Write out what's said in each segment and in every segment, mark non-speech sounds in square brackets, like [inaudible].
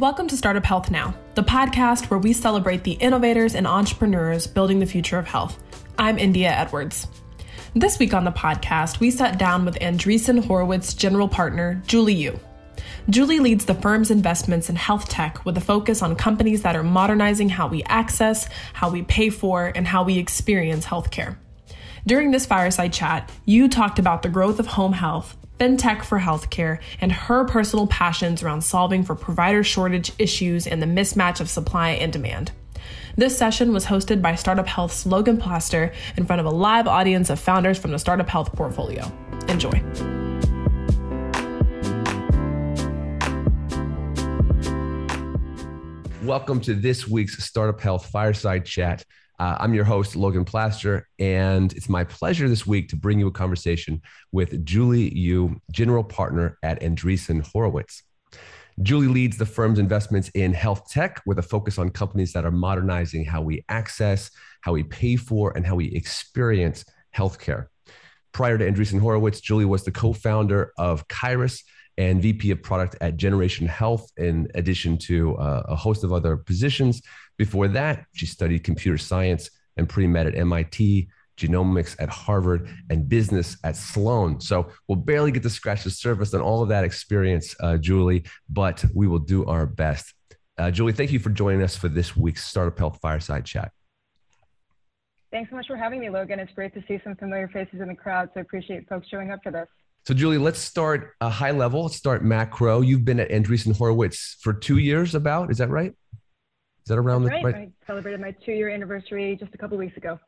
Welcome to Startup Health Now, the podcast where we celebrate the innovators and entrepreneurs building the future of health. I'm India Edwards. This week on the podcast, we sat down with Andreessen Horowitz general partner, Julie Yu. Julie leads the firm's investments in health tech with a focus on companies that are modernizing how we access, how we pay for, and how we experience healthcare. During this fireside chat, you talked about the growth of home health, fintech for healthcare, and her personal passions around solving for provider shortage issues and the mismatch of supply and demand. This session was hosted by Startup Health's Logan Plaster in front of a live audience of founders from the Startup Health portfolio. Enjoy. Welcome to this week's Startup Health Fireside Chat. Uh, I'm your host, Logan Plaster, and it's my pleasure this week to bring you a conversation with Julie Yu, general partner at Andreessen Horowitz. Julie leads the firm's investments in health tech with a focus on companies that are modernizing how we access, how we pay for, and how we experience healthcare. Prior to Andreessen Horowitz, Julie was the co founder of Kyruus and VP of product at Generation Health, in addition to uh, a host of other positions. Before that, she studied computer science and pre med at MIT, genomics at Harvard, and business at Sloan. So we'll barely get to scratch the surface on all of that experience, uh, Julie, but we will do our best. Uh, Julie, thank you for joining us for this week's Startup Health Fireside Chat. Thanks so much for having me, Logan. It's great to see some familiar faces in the crowd, so I appreciate folks showing up for this. So, Julie, let's start a high level. Let's start macro. You've been at Andreessen Horowitz for two years, about is that right? Is that around That's the right? I celebrated my two-year anniversary just a couple weeks ago.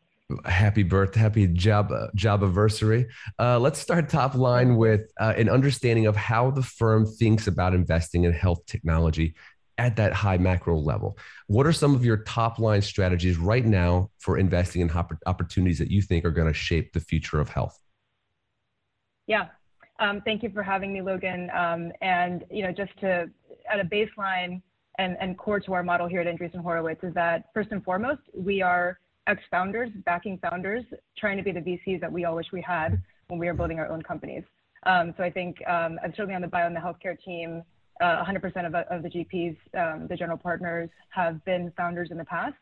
Happy birth, happy job, uh, job anniversary. Uh, let's start top line with uh, an understanding of how the firm thinks about investing in health technology at that high macro level. What are some of your top line strategies right now for investing in opportunities that you think are going to shape the future of health? Yeah, um, thank you for having me, Logan. Um, and you know, just to at a baseline and, and core to our model here at Andreessen Horowitz is that first and foremost, we are ex-founders, backing founders, trying to be the VCs that we all wish we had when we were building our own companies. Um, so I think um, I'm certainly on the bio and the healthcare team. Uh, 100% of, of, the GPs, um, the general partners, have been founders in the past.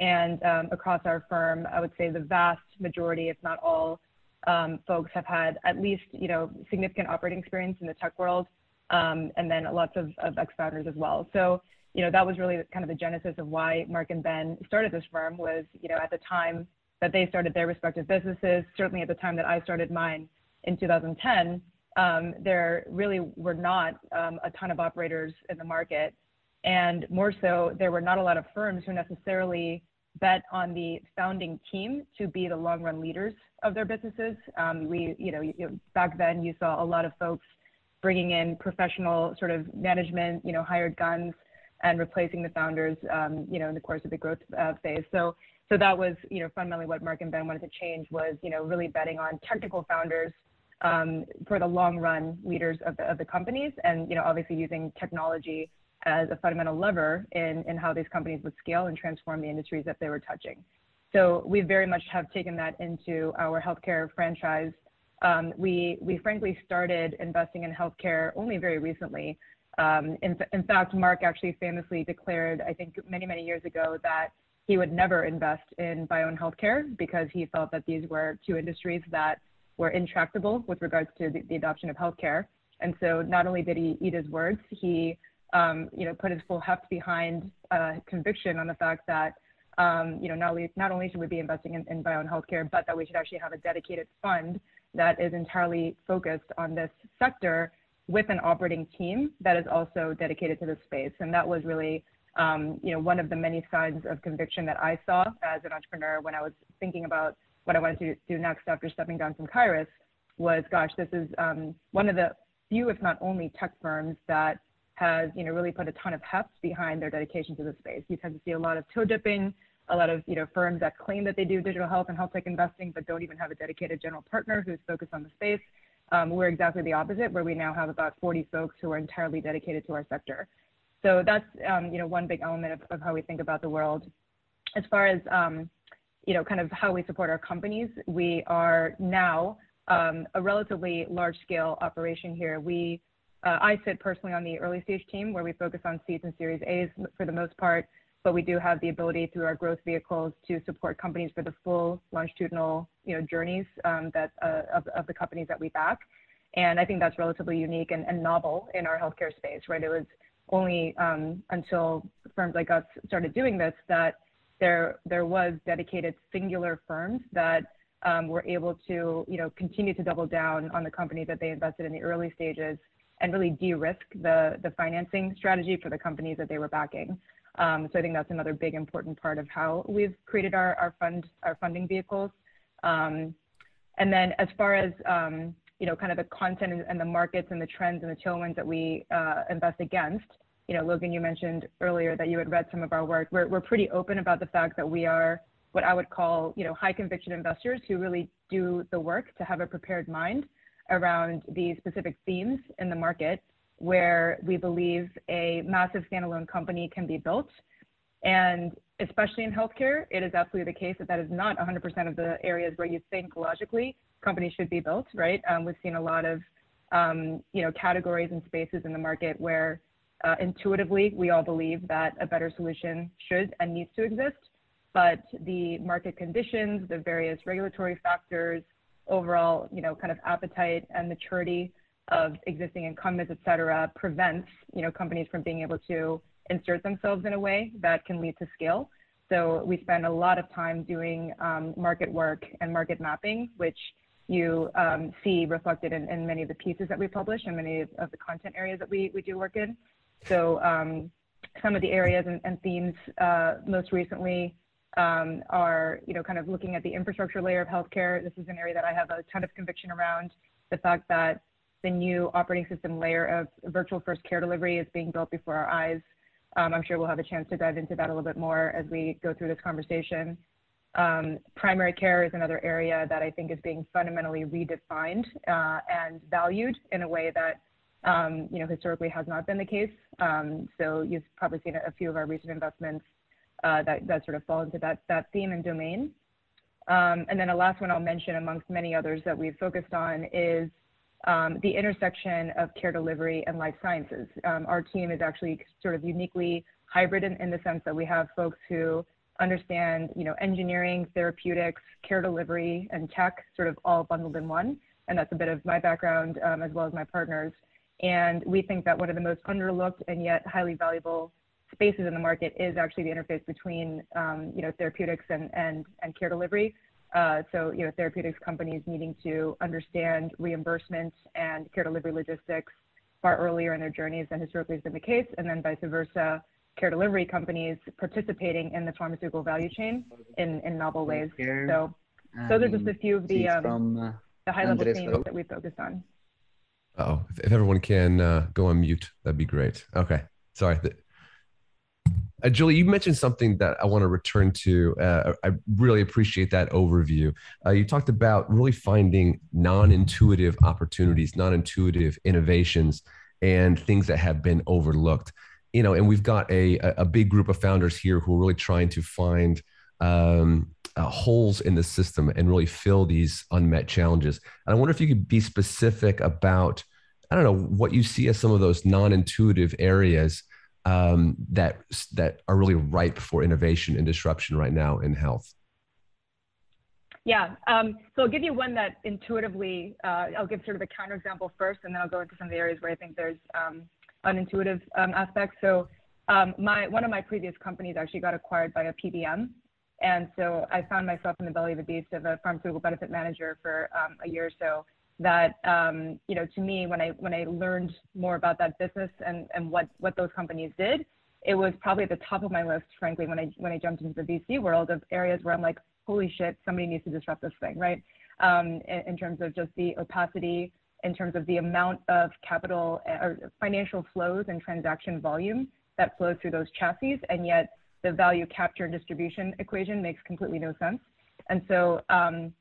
And um, across our firm, I would say the vast majority, if not all, um, folks have had at least you know significant operating experience in the tech world, um, and then lots of, of ex-founders as well. So you know that was really kind of the genesis of why Mark and Ben started this firm was you know at the time that they started their respective businesses, certainly at the time that I started mine in 2010, um, there really were not um, a ton of operators in the market, and more so there were not a lot of firms who necessarily bet on the founding team to be the long run leaders of their businesses. Um, we, you know, back then you saw a lot of folks bringing in professional sort of management, you know, hired guns and replacing the founders, um, you know, in the course of the growth uh, phase. So, so that was, you know, fundamentally what Mark and Ben wanted to change was, you know, really betting on technical founders um, for the long run leaders of the, of the companies and, you know, obviously using technology as a fundamental lever in, in how these companies would scale and transform the industries that they were touching. So we very much have taken that into our healthcare franchise. Um, we, we frankly started investing in healthcare only very recently. Um, in, in fact, Mark actually famously declared, I think many, many years ago, that he would never invest in bio and healthcare because he felt that these were two industries that were intractable with regards to the, the adoption of healthcare. And so not only did he eat his words, he um, you know, put his full heft behind uh, conviction on the fact that, um, you know, not only, not only should we be investing in, in bio and healthcare, but that we should actually have a dedicated fund that is entirely focused on this sector with an operating team that is also dedicated to this space. And that was really, um, you know, one of the many signs of conviction that I saw as an entrepreneur when I was thinking about what I wanted to do next after stepping down from Kyruus was, gosh, this is um, one of the few, if not only, tech firms that has you know really put a ton of heft behind their dedication to the space. You tend to see a lot of toe dipping, a lot of you know firms that claim that they do digital health and health tech investing, but don't even have a dedicated general partner who's focused on the space. Um, we're exactly the opposite, where we now have about 40 folks who are entirely dedicated to our sector. So that's um, you know one big element of, of, how we think about the world. As far as um, you know, kind of how we support our companies, we are now um, a relatively large scale operation here. We uh, I sit personally on the early stage team where we focus on seeds and Series A's for the most part, but we do have the ability through our growth vehicles to support companies for the full longitudinal, you know, journeys um, that uh, of, the companies that we back. And I think that's relatively unique and, novel in our healthcare space, right? It was only um, until firms like us started doing this that there was dedicated singular firms that um, were able to you know continue to double down on the companies that they invested in the early stages and really de-risk the financing strategy for the companies that they were backing. Um, so I think that's another big important part of how we've created our our fund our funding vehicles. Um, and then as far as um, you know, kind of the content and the markets and the trends and the tailwinds that we uh, invest against. You know, Logan, you mentioned earlier that you had read some of our work. We're, we're pretty open about the fact that we are what I would call, you know, high conviction investors who really do the work to have a prepared mind around the specific themes in the market where we believe a massive standalone company can be built. And especially in healthcare, it is absolutely the case that that is not 100% of the areas where you think logically companies should be built, right? Um, we've seen a lot of, um, you know, categories and spaces in the market where uh, intuitively we all believe that a better solution should and needs to exist, but the market conditions, the various regulatory factors, overall, you know, kind of appetite and maturity of existing incumbents, et cetera, prevents, you know, companies from being able to insert themselves in a way that can lead to scale. So we spend a lot of time doing um, market work and market mapping, which you um, see reflected in, in, many of the pieces that we publish and many of, the content areas that we, we do work in. So um, some of the areas and, and themes uh, most recently um, are, you know, kind of looking at the infrastructure layer of healthcare. This is an area that I have a ton of conviction around. The fact that the new operating system layer of virtual first care delivery is being built before our eyes. Um, I'm sure we'll have a chance to dive into that a little bit more as we go through this conversation. Um, primary care is another area that I think is being fundamentally redefined uh, and valued in a way that um, you know historically has not been the case. Um, so you've probably seen a, few of our recent investments uh, that, that sort of fall into that, that theme and domain. Um, and then a last one I'll mention amongst many others that we've focused on is um, the intersection of care delivery and life sciences. Um, our team is actually sort of uniquely hybrid in, in the sense that we have folks who understand, you know, engineering, therapeutics, care delivery, and tech sort of all bundled in one. And that's a bit of my background um, as well as my partners. And we think that one of the most underlooked and yet highly valuable spaces in the market is actually the interface between, um, you know, therapeutics and, and, and care delivery. Uh, so, you know, therapeutics companies needing to understand reimbursement and care delivery logistics far earlier in their journeys than historically has been the case, and then vice versa, care delivery companies participating in the pharmaceutical value chain in, in novel ways. So those are just a few of the, um, from, uh, the high level themes that we focused on. Oh, if, if, everyone can uh, go on mute, that'd be great. Okay, sorry. Uh, Julie, you mentioned something that I want to return to. Uh, I really appreciate that overview. Uh, you talked about really finding non intuitive opportunities, non intuitive innovations, and things that have been overlooked you know, and we've got a a big group of founders here who are really trying to find um, uh, holes in the system and really fill these unmet challenges. And I wonder if you could be specific about, I don't know, what you see as some of those non-intuitive areas um, that that are really ripe for innovation and disruption right now in health. Yeah, um, so I'll give you one that intuitively, uh, I'll give sort of a counterexample first, and then I'll go into some of the areas where I think there's um, unintuitive um, aspects. So um, my one of my previous companies actually got acquired by a PBM, and so I found myself in the belly of the beast of a pharmaceutical benefit manager for um, a year or so. That um, you know, to me, when I when I learned more about that business and and what what those companies did, it was probably at the top of my list, frankly, when I when I jumped into the VC world of areas where I'm like, holy shit, somebody needs to disrupt this thing, right? Um, in, in terms of just the opacity in terms of the amount of capital uh, or financial flows and transaction volume that flows through those chassis, and yet the value capture and distribution equation makes completely no sense. And so um,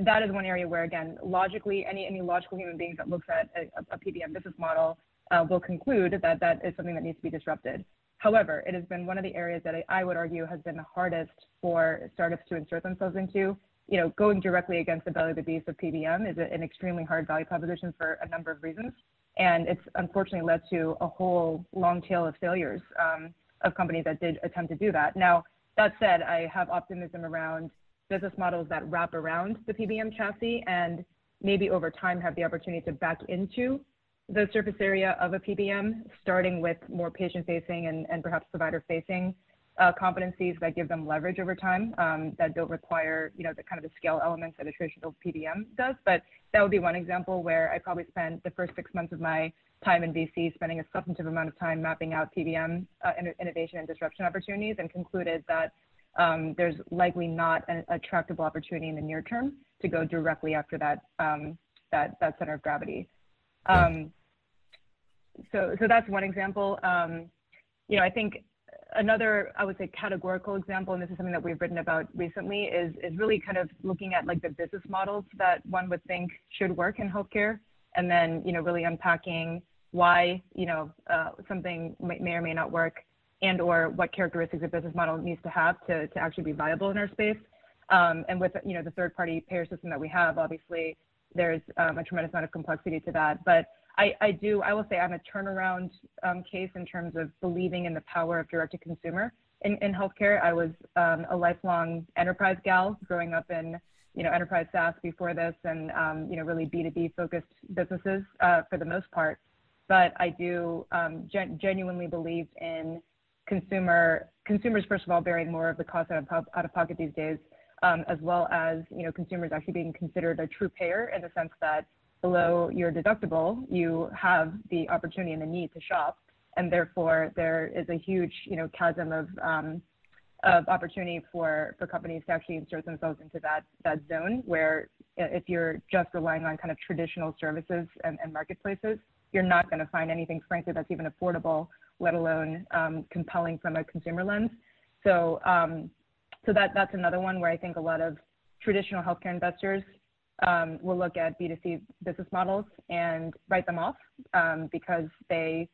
that is one area where, again, logically, any, any logical human being that looks at a, a PBM business model uh, will conclude that that is something that needs to be disrupted. However, it has been one of the areas that I, I would argue has been the hardest for startups to insert themselves into you know, going directly against the belly of the beast of PBM is an extremely hard value proposition for a number of reasons. And it's unfortunately led to a whole long tail of failures um, of companies that did attempt to do that. Now, that said, I have optimism around business models that wrap around the PBM chassis and maybe over time have the opportunity to back into the surface area of a PBM, starting with more patient-facing and, and perhaps provider-facing uh, competencies that give them leverage over time um, that don't require, you know, the kind of the scale elements that a traditional PBM does. But that would be one example where I probably spent the first six months of my time in VC spending a substantive amount of time mapping out PBM uh, innovation and disruption opportunities and concluded that there's likely not an attractable opportunity in the near term to go directly after that um, that that center of gravity. Um, so so that's one example. Um, you know, I think another I would say categorical example, and this is something that we've written about recently, is is really kind of looking at like the business models that one would think should work in healthcare, and then you know really unpacking why you know uh, something may, may or may not work and or what characteristics a business model needs to have to, to actually be viable in our space. Um, and with you know the third party payer system that we have, obviously there's um, a tremendous amount of complexity to that. But I, I do, I will say I'm a turnaround um, case in terms of believing in the power of direct to consumer in, in healthcare. I was um, a lifelong enterprise gal growing up in you know enterprise SaaS before this and um, you know really B2B focused businesses uh, for the most part. But I do um, gen- genuinely believe in consumer consumers first of all bearing more of the cost out of, out of pocket these days, um, as well as you know consumers actually being considered a true payer in the sense that below your deductible you have the opportunity and the need to shop, and therefore there is a huge you know chasm of um, of opportunity for, for companies to actually insert themselves into that, that zone where if you're just relying on kind of traditional services and, and marketplaces, you're not going to find anything, frankly, that's even affordable let alone um, compelling from a consumer lens. So, um, so that, that's another one where I think a lot of traditional healthcare investors um, will look at B2C business models and write them off um, because they,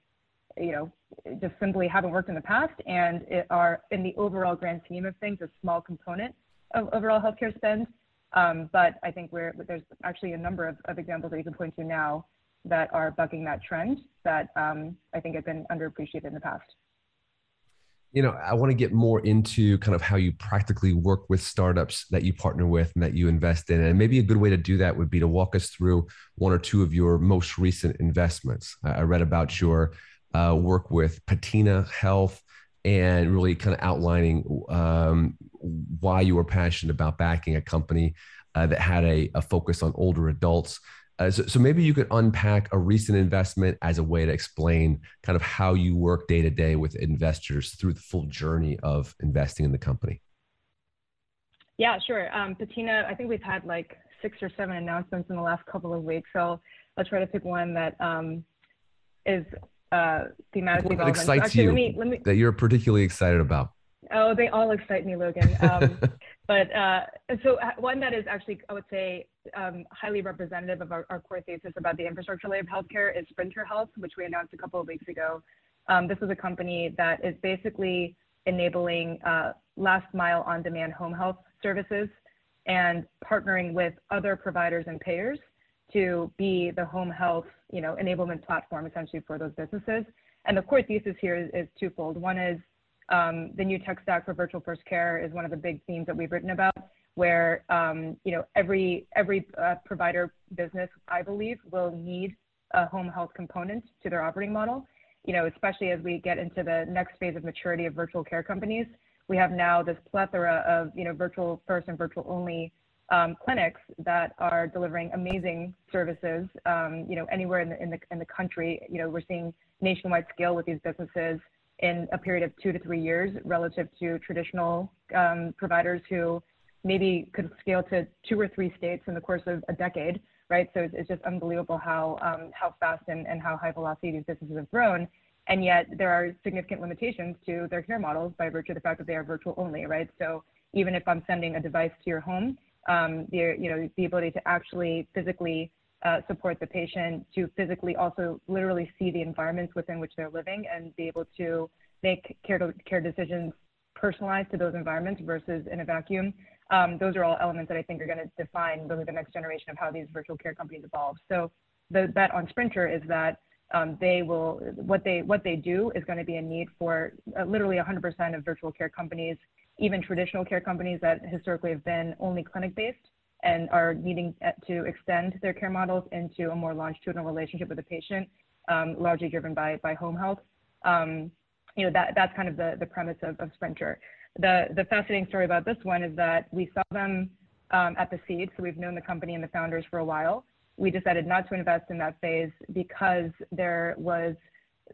you know, just simply haven't worked in the past and are in the overall grand scheme of things a small component of overall healthcare spend. Um, but I think we're, there's actually a number of, of examples that you can point to now that are bucking that trend that um, I think have been underappreciated in the past. You know, I want to get more into kind of how you practically work with startups that you partner with and that you invest in. And maybe a good way to do that would be to walk us through one or two of your most recent investments. I read about your uh, work with Patina Health and really kind of outlining um, why you were passionate about backing a company uh, that had a, a focus on older adults. Uh, so, so, maybe you could unpack a recent investment as a way to explain kind of how you work day to day with investors through the full journey of investing in the company. Yeah, sure. Um, Patina, I think we've had like six or seven announcements in the last couple of weeks. So I'll try to pick one that um, is uh, thematically relevant. excites Actually, you let me, let me... that you're particularly excited about. Oh, they all excite me, Logan. Um, [laughs] but uh, so uh, one that is actually, I would say, um, highly representative of our, our, core thesis about the infrastructure layer of healthcare is Sprinter Health, which we announced a couple of weeks ago. Um, this is a company that is basically enabling uh, last mile on-demand home health services and partnering with other providers and payers to be the home health, you know, enablement platform essentially for those businesses. And the core thesis here is, is twofold. One is um, the new tech stack for virtual first care is one of the big themes that we've written about, where um, you know every every uh, provider business, I believe, will need a home health component to their operating model. You know, especially as we get into the next phase of maturity of virtual care companies, we have now this plethora of you know virtual first and virtual only um, clinics that are delivering amazing services. Um, you know, anywhere in the, in the in the country, you know, we're seeing nationwide scale with these businesses in a period of two to three years relative to traditional um, providers who maybe could scale to two or three states in the course of a decade, right? So it's, it's just unbelievable how, um, how fast and, and how high velocity these businesses have grown. And yet there are significant limitations to their care models by virtue of the fact that they are virtual only, right? So even if I'm sending a device to your home, um, the, you know, the ability to actually physically uh, support the patient to physically also literally see the environments within which they're living and be able to make care, to, care decisions personalized to those environments versus in a vacuum. Um, those are all elements that I think are going to define really the next generation of how these virtual care companies evolve. So the bet on Sprinter is that um, they will what they what they do is going to be a need for uh, literally 100% of virtual care companies, even traditional care companies that historically have been only clinic based and are needing uh, to extend their care models into a more longitudinal relationship with the patient, um, largely driven by by home health. Um, you know that that's kind of the the premise of, of Sprinter. The the fascinating story about this one is that we saw them um, at the seed, so we've known the company and the founders for a while we decided not to invest in that phase because there was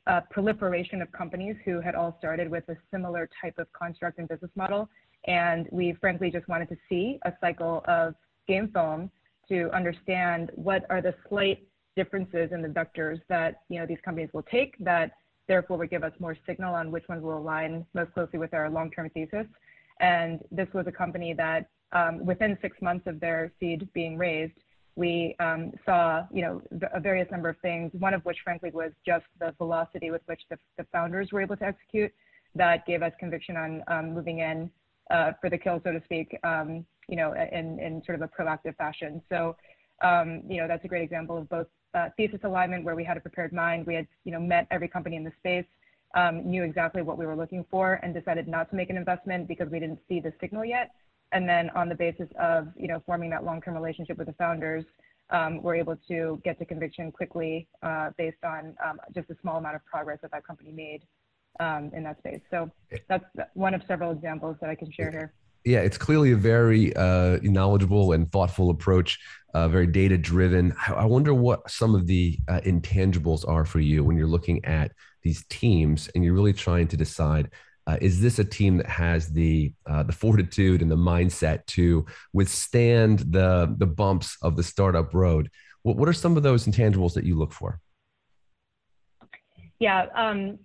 a proliferation of companies who had all started with a similar type of construct and business model. And we frankly just wanted to see a cycle of game film to understand what are the slight differences in the vectors that you know these companies will take that therefore would give us more signal on which ones will align most closely with our long-term thesis. And this was a company that um, within six months of their seed being raised we um, saw, you know, a various number of things, one of which frankly was just the velocity with which the, the founders were able to execute that gave us conviction on um, moving in uh, for the kill, so to speak, um, you know, in, in sort of a proactive fashion. So, um, you know, that's a great example of both uh, thesis alignment where we had a prepared mind. We had, you know, met every company in the space, um, knew exactly what we were looking for and decided not to make an investment because we didn't see the signal yet and then on the basis of you know forming that long-term relationship with the founders, um, we're able to get to conviction quickly uh, based on um, just a small amount of progress that that company made um, in that space. So that's one of several examples that I can share here. Yeah, it's clearly a very uh, knowledgeable and thoughtful approach, uh, very data driven. I wonder what some of the uh, intangibles are for you when you're looking at these teams and you're really trying to decide uh, is this a team that has the uh, the fortitude and the mindset to withstand the the bumps of the startup road? What what are some of those intangibles that you look for? Yeah, um,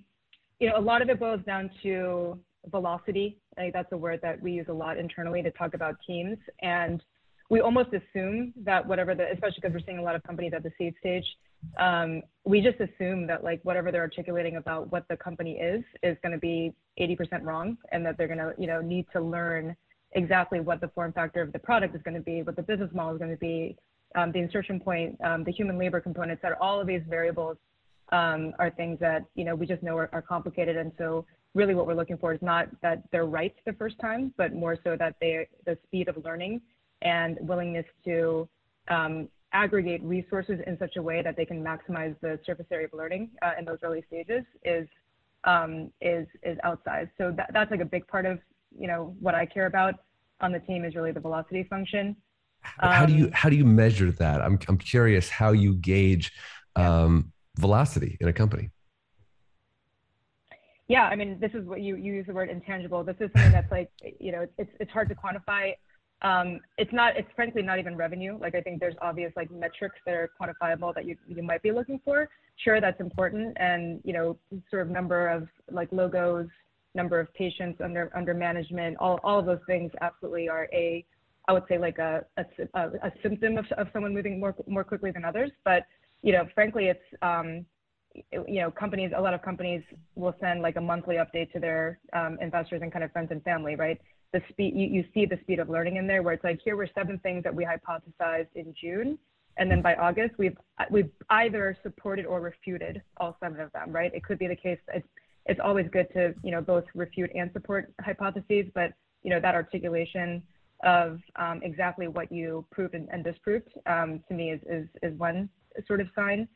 you know, a lot of it boils down to velocity. I think that's a word that we use a lot internally to talk about teams, and we almost assume that whatever the, especially because we're seeing a lot of companies at the seed stage, um, we just assume that like whatever they're articulating about what the company is is going to be 80% wrong and that they're going to you know need to learn exactly what the form factor of the product is going to be what the business model is going to be um, the insertion point um, the human labor components. That all of these variables um, are things that you know we just know are, are, complicated. And so really what we're looking for is not that they're right the first time but more so that they the speed of learning and willingness to um, aggregate resources in such a way that they can maximize the surface area of learning uh, in those early stages is um, is is outsized. So that, that's like a big part of you know what I care about on the team is really the velocity function. Um, how do you um, how do you measure that? I'm I'm curious how you gauge um, velocity in a company. Yeah, I mean, this is what you, you use the word intangible. This is something that's like, you know, it's, it's hard to quantify. Um, it's not it's frankly not even revenue. Like i think there's obvious like metrics that are quantifiable that you, you might be looking for. Sure that's important. And you know sort of number of like logos number of patients under under management all, all of those things absolutely are a i would say like a a, a symptom of, of someone moving more more quickly than others. But you know frankly it's um, you know companies a lot of companies will send like a monthly update to their um, investors and kind of friends and family right? The speed you, you see the speed of learning in there where it's like here were seven things that we hypothesized in June. And then by August we've we've either supported or refuted all seven of them right? It could be the case it's it's always good to you know both refute and support hypotheses but you know that articulation of um, exactly what you proved and, and disproved um, to me is, is is one sort of sign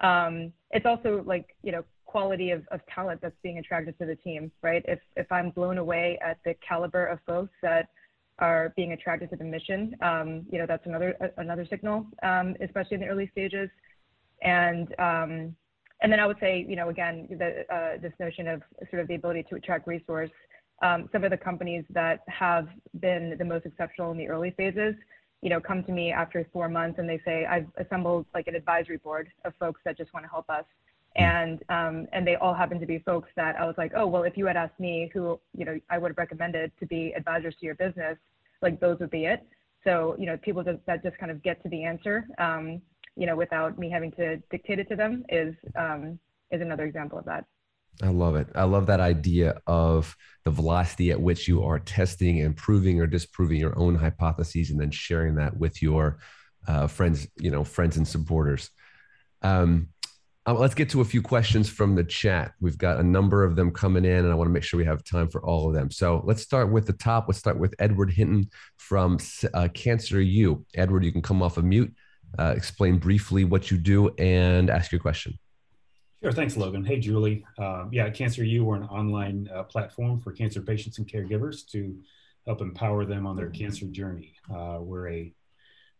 um, it's also like you know quality of, of talent that's being attracted to the team, right? If, if I'm blown away at the caliber of folks that are being attracted to the mission, um, you know, that's another, another signal, um, especially in the early stages. And, um, and then I would say, you know, again, the, uh, this notion of sort of the ability to attract resource. Um, some of the companies that have been the most exceptional in the early phases, you know, come to me after four months and they say, I've assembled like an advisory board of folks that just want to help us. Hmm. and um, and they all happen to be folks that I was like, oh well, if you had asked me who you know I would have recommended to be advisors to your business, like those would be it. So you know, people just, that just kind of get to the answer, um, you know, without me having to dictate it to them is um, is another example of that. I love it. I love that idea of the velocity at which you are testing and proving or disproving your own hypotheses, and then sharing that with your uh, friends, you know, friends and supporters. Um, Um, let's get to a few questions from the chat. We've got a number of them coming in, and I want to make sure we have time for all of them. So let's start with the top. Let's start with Edward Hinton from uh, Cancer U. Edward, you can come off of mute, uh, explain briefly what you do, and ask your question. Sure. Thanks, Logan. Hey, Julie. Uh, yeah, Cancer U, we're an online uh, platform for cancer patients and caregivers to help empower them on their cancer journey. Uh, we're a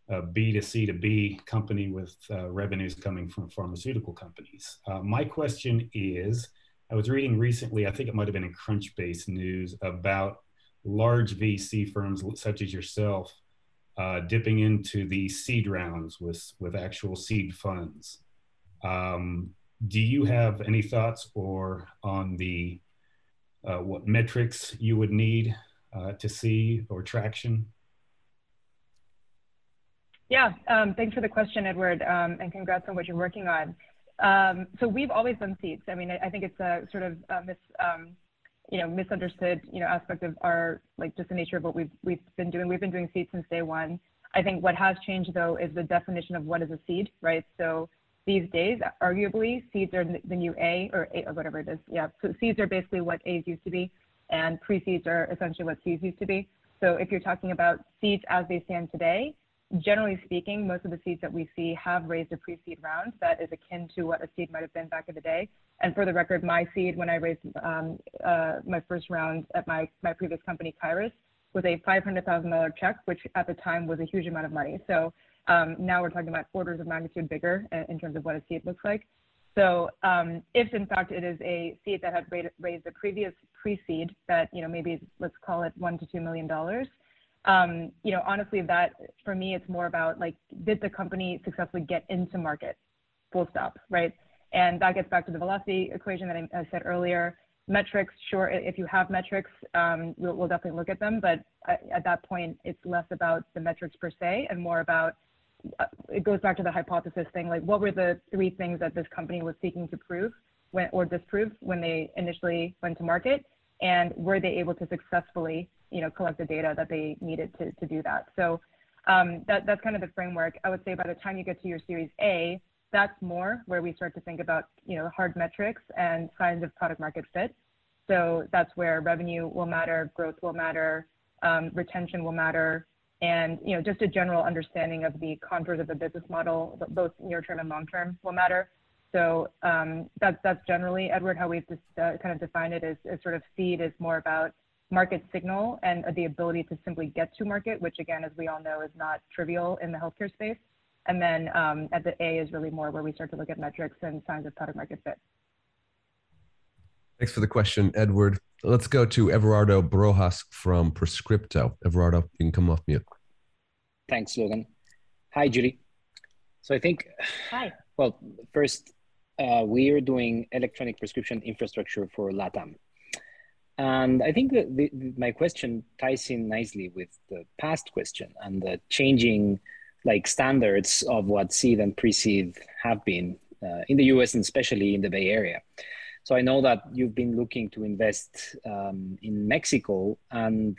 a B to C to B company with uh, revenues coming from pharmaceutical companies. Uh, my question is I was reading recently, I think it might have been in Crunchbase News, about large VC firms such as yourself uh, dipping into the seed rounds with, with actual seed funds. Um, do you have any thoughts or on the uh, what metrics you would need uh, to see or traction yeah, um, thanks for the question, Edward, um, and congrats on what you're working on. Um, so we've always done seeds. I mean, I, I think it's a sort of a mis, um, you know, misunderstood, you know, aspect of our like just the nature of what we've we've been doing. We've been doing seeds since day one. I think what has changed though is the definition of what is a seed, right? So these days, arguably, seeds are the new A or A or whatever it is. Yeah. So seeds are basically what A's used to be, and pre-seeds are essentially what C's used to be. So if you're talking about seeds as they stand today, generally speaking, most of the seeds that we see have raised a pre-seed round that is akin to what a seed might have been back in the day. And for the record, my seed when I raised um, uh, my first round at my, my previous company, Kyruus, was a $500,000 check, which at the time was a huge amount of money. So um, now we're talking about orders of magnitude bigger in terms of what a seed looks like. So um, if in fact it is a seed that had raised a previous pre-seed that, you know, maybe let's call it one to $2 million, um, you know, honestly, that for me, it's more about like, did the company successfully get into market? Full stop, right? And that gets back to the velocity equation that I, I said earlier. Metrics, sure, if you have metrics, um, we'll, we'll, definitely look at them. But at that point, it's less about the metrics per se and more about uh, it goes back to the hypothesis thing. Like, what were the three things that this company was seeking to prove when, or disprove when they initially went to market? And were they able to successfully you know, collect the data that they needed to, to do that. So um, that, that's kind of the framework. I would say by the time you get to your Series A, that's more where we start to think about, you know, hard metrics and signs of product market fit. So that's where revenue will matter, growth will matter, um, retention will matter, and you know, just a general understanding of the contours of the business model, both near term and long term, will matter. So um, that's that's generally, Edward, how we've just uh, kind of defined it is sort of seed is more about market signal and the ability to simply get to market, which again, as we all know, is not trivial in the healthcare space. And then um, at the A is really more where we start to look at metrics and signs of product market fit. Thanks for the question, Edward. Let's go to Everardo Barojas from Prescrypto. Everardo, you can come off mute. Thanks, Logan. Hi, Judy. So I think, hi. Well, first, uh, we are doing electronic prescription infrastructure for LATAM. And I think that the, the, my question ties in nicely with the past question and the changing like standards of what seed and pre-seed have been uh, in the US and especially in the Bay Area. So I know that you've been looking to invest um, in Mexico and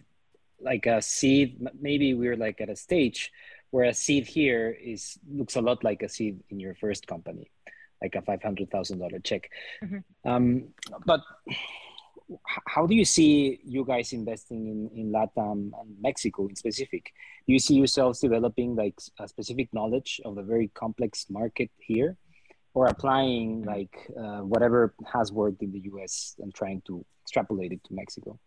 like a seed, maybe we're like at a stage where a seed here is looks a lot like a seed in your first company, like a $500,000 check. Mm-hmm. Um, but how do you see you guys investing in, in Latam and Mexico in specific? Do you see yourselves developing like a specific knowledge of a very complex market here or applying like uh, whatever has worked in the US and trying to extrapolate it to Mexico?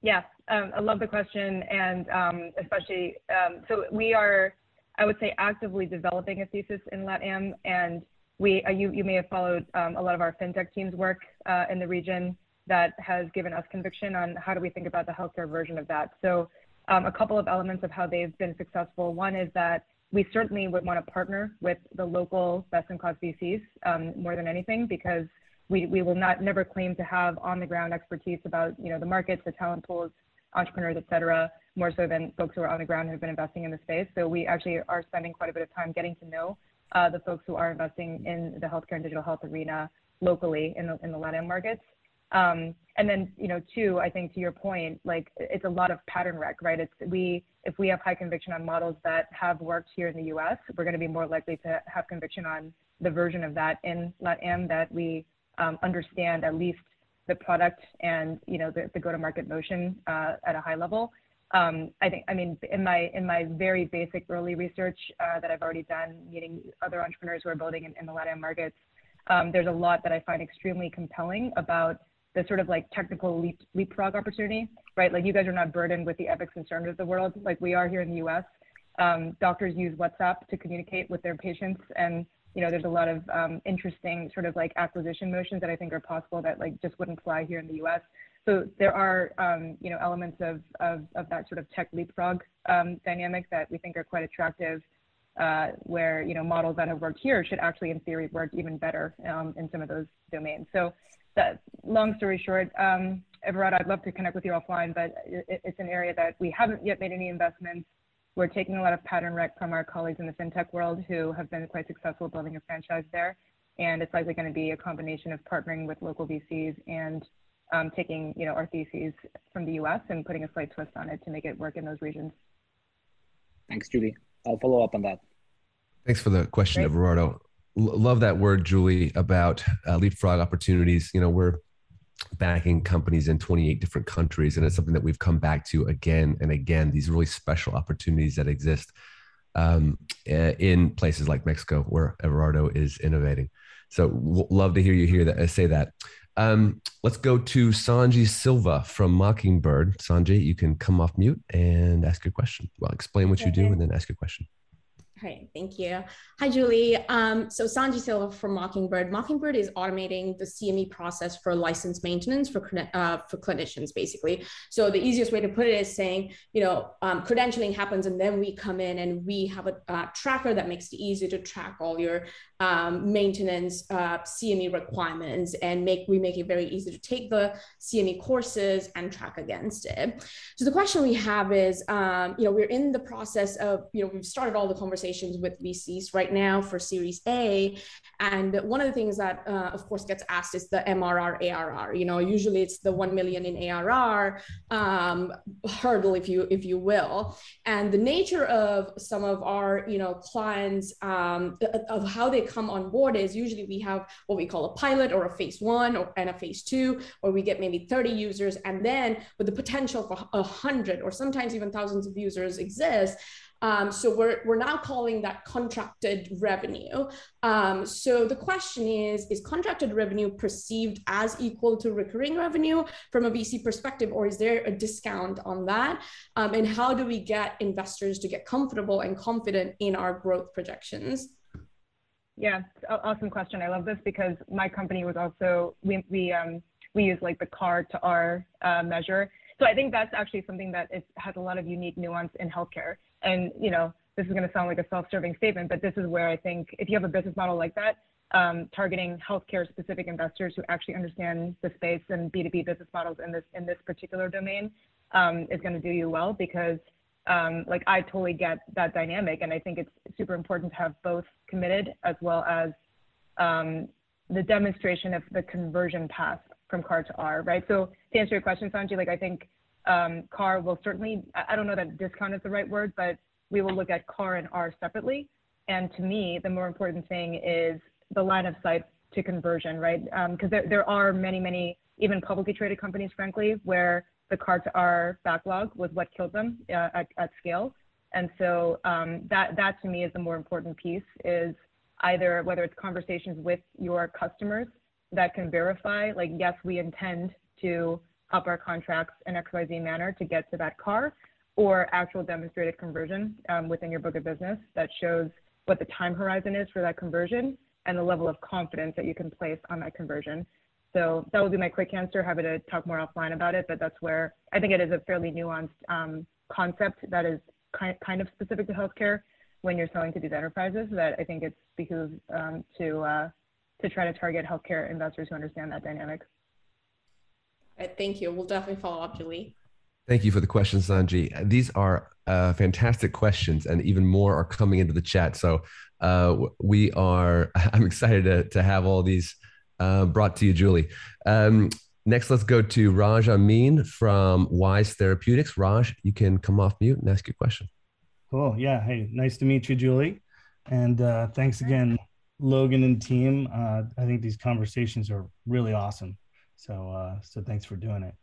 Yeah, um, I love the question. And um, especially, um, so we are, I would say, actively developing a thesis in LATAM. And we, uh, you, you may have followed um, a lot of our fintech team's work uh, in the region that has given us conviction on how do we think about the healthcare version of that. So um, a couple of elements of how they've been successful. One is that we certainly would want to partner with the local best-in-class VCs um, more than anything because we, we will not never claim to have on-the-ground expertise about you know the markets, the talent pools, entrepreneurs, et cetera, more so than folks who are on the ground who have been investing in the space. So we actually are spending quite a bit of time getting to know uh, the folks who are investing in the healthcare and digital health arena locally in the, in the markets. Um, and then, you know, two, I think to your point, like it's a lot of pattern rec, right? It's we if we have high conviction on models that have worked here in the U.S., we're going to be more likely to have conviction on the version of that in LATAM that we um, understand at least the product and you know the, the go-to-market motion uh, at a high level. Um, I think, I mean, in my in my very basic early research uh, that I've already done, meeting other entrepreneurs who are building in, in the LATAM markets, um, there's a lot that I find extremely compelling about the sort of like technical leap, leapfrog opportunity, right? Like you guys are not burdened with the Epics and Cerner of the world like we are here in the US. Um, doctors use WhatsApp to communicate with their patients and you know, there's a lot of um, interesting sort of like acquisition motions that I think are possible that like just wouldn't fly here in the US. So there are, um, you know, elements of, of, of, that sort of tech leapfrog um, dynamic that we think are quite attractive uh, where, you know, models that have worked here should actually in theory work even better um, in some of those domains. So that long story short, um, Everardo, I'd love to connect with you offline, but it, it's an area that we haven't yet made any investments. We're taking a lot of pattern rec from our colleagues in the fintech world who have been quite successful building a franchise there. And it's likely going to be a combination of partnering with local VCs and um, taking you know our theses from the U.S. and putting a slight twist on it to make it work in those regions. Thanks, Julie. I'll follow up on that. Thanks for the question, Great. Everardo love that word, Julie, about uh, leapfrog opportunities. You know, we're backing companies in 28 different countries, and it's something that we've come back to again and again. These really special opportunities that exist um, in places like Mexico, where Everardo is innovating. So, w- love to hear you hear that uh, say that. Um, let's go to Sanji Silva from Mockingbird. Sanji, you can come off mute and ask your question. Well, explain what you do and then ask your question. Great, thank you. Hi, Julie. Um, so Sanji Silva from Mockingbird. Mockingbird is automating the CME process for license maintenance for, uh, for clinicians, basically. So the easiest way to put it is saying, you know, um, credentialing happens and then we come in and we have a, a tracker that makes it easy to track all your um, maintenance uh, CME requirements and make we make it very easy to take the CME courses and track against it. So the question we have is, um, you know, we're in the process of, you know, we've started all the conversations conversations with VCs right now for Series A. And one of the things that, uh, of course, gets asked is the MRR ARR. You know, usually it's the one million in ARR um, hurdle, if you if you will. And the nature of some of our, you know, clients um, of how they come on board is usually we have what we call a pilot or a phase one or and a phase two, or we get maybe 30 users, and then with the potential for a hundred or sometimes even thousands of users exist um, so we're, we're now calling that contracted revenue. Um, so the question is, is contracted revenue perceived as equal to recurring revenue from a VC perspective, or is there a discount on that? Um, and how do we get investors to get comfortable and confident in our growth projections? Yeah, awesome question. I love this because my company was also, we, we, um, we use like the CAR to R uh, measure. So I think that's actually something that it has a lot of unique nuance in healthcare and you know this is going to sound like a self-serving statement, but this is where I think if you have a business model like that, um, targeting healthcare specific investors who actually understand the space and B2B business models in this in this particular domain um, is going to do you well because um, like I totally get that dynamic and I think it's super important to have both committed as well as um, the demonstration of the conversion path from CAR to R, right? So to answer your question, Sanji, like I think um, CAR will certainly, I don't know that discount is the right word, but we will look at CAR and R separately. And to me, the more important thing is the line of sight to conversion, right? Because um, there, there are many, many, even publicly traded companies, frankly, where the CAR to R backlog was what killed them uh, at, at scale. And so um, that, that to me is the more important piece is either whether it's conversations with your customers that can verify, like, yes, we intend to up our contracts in XYZ manner to get to that car, or actual demonstrated conversion um, within your book of business that shows what the time horizon is for that conversion and the level of confidence that you can place on that conversion. So that would be my quick answer. Happy to talk more offline about it, but that's where I think it is a fairly nuanced um, concept that is kind kind of specific to healthcare when you're selling to these enterprises. That I think it's behooves um, to uh, to try to target healthcare investors who understand that dynamic. Right, thank you. We'll definitely follow up, Julie. Thank you for the questions, Sanji. These are uh, fantastic questions, and even more are coming into the chat. So uh, we are. [laughs] I'm excited to, to have all these uh, brought to you, Julie. Um, Next, let's go to Raj Amin from Wise Therapeutics. Raj, you can come off mute and ask your question. Cool. Yeah. Hey, nice to meet you, Julie. And uh, thanks again, Logan and team. Uh, I think these conversations are really awesome. So, uh, so thanks for doing it.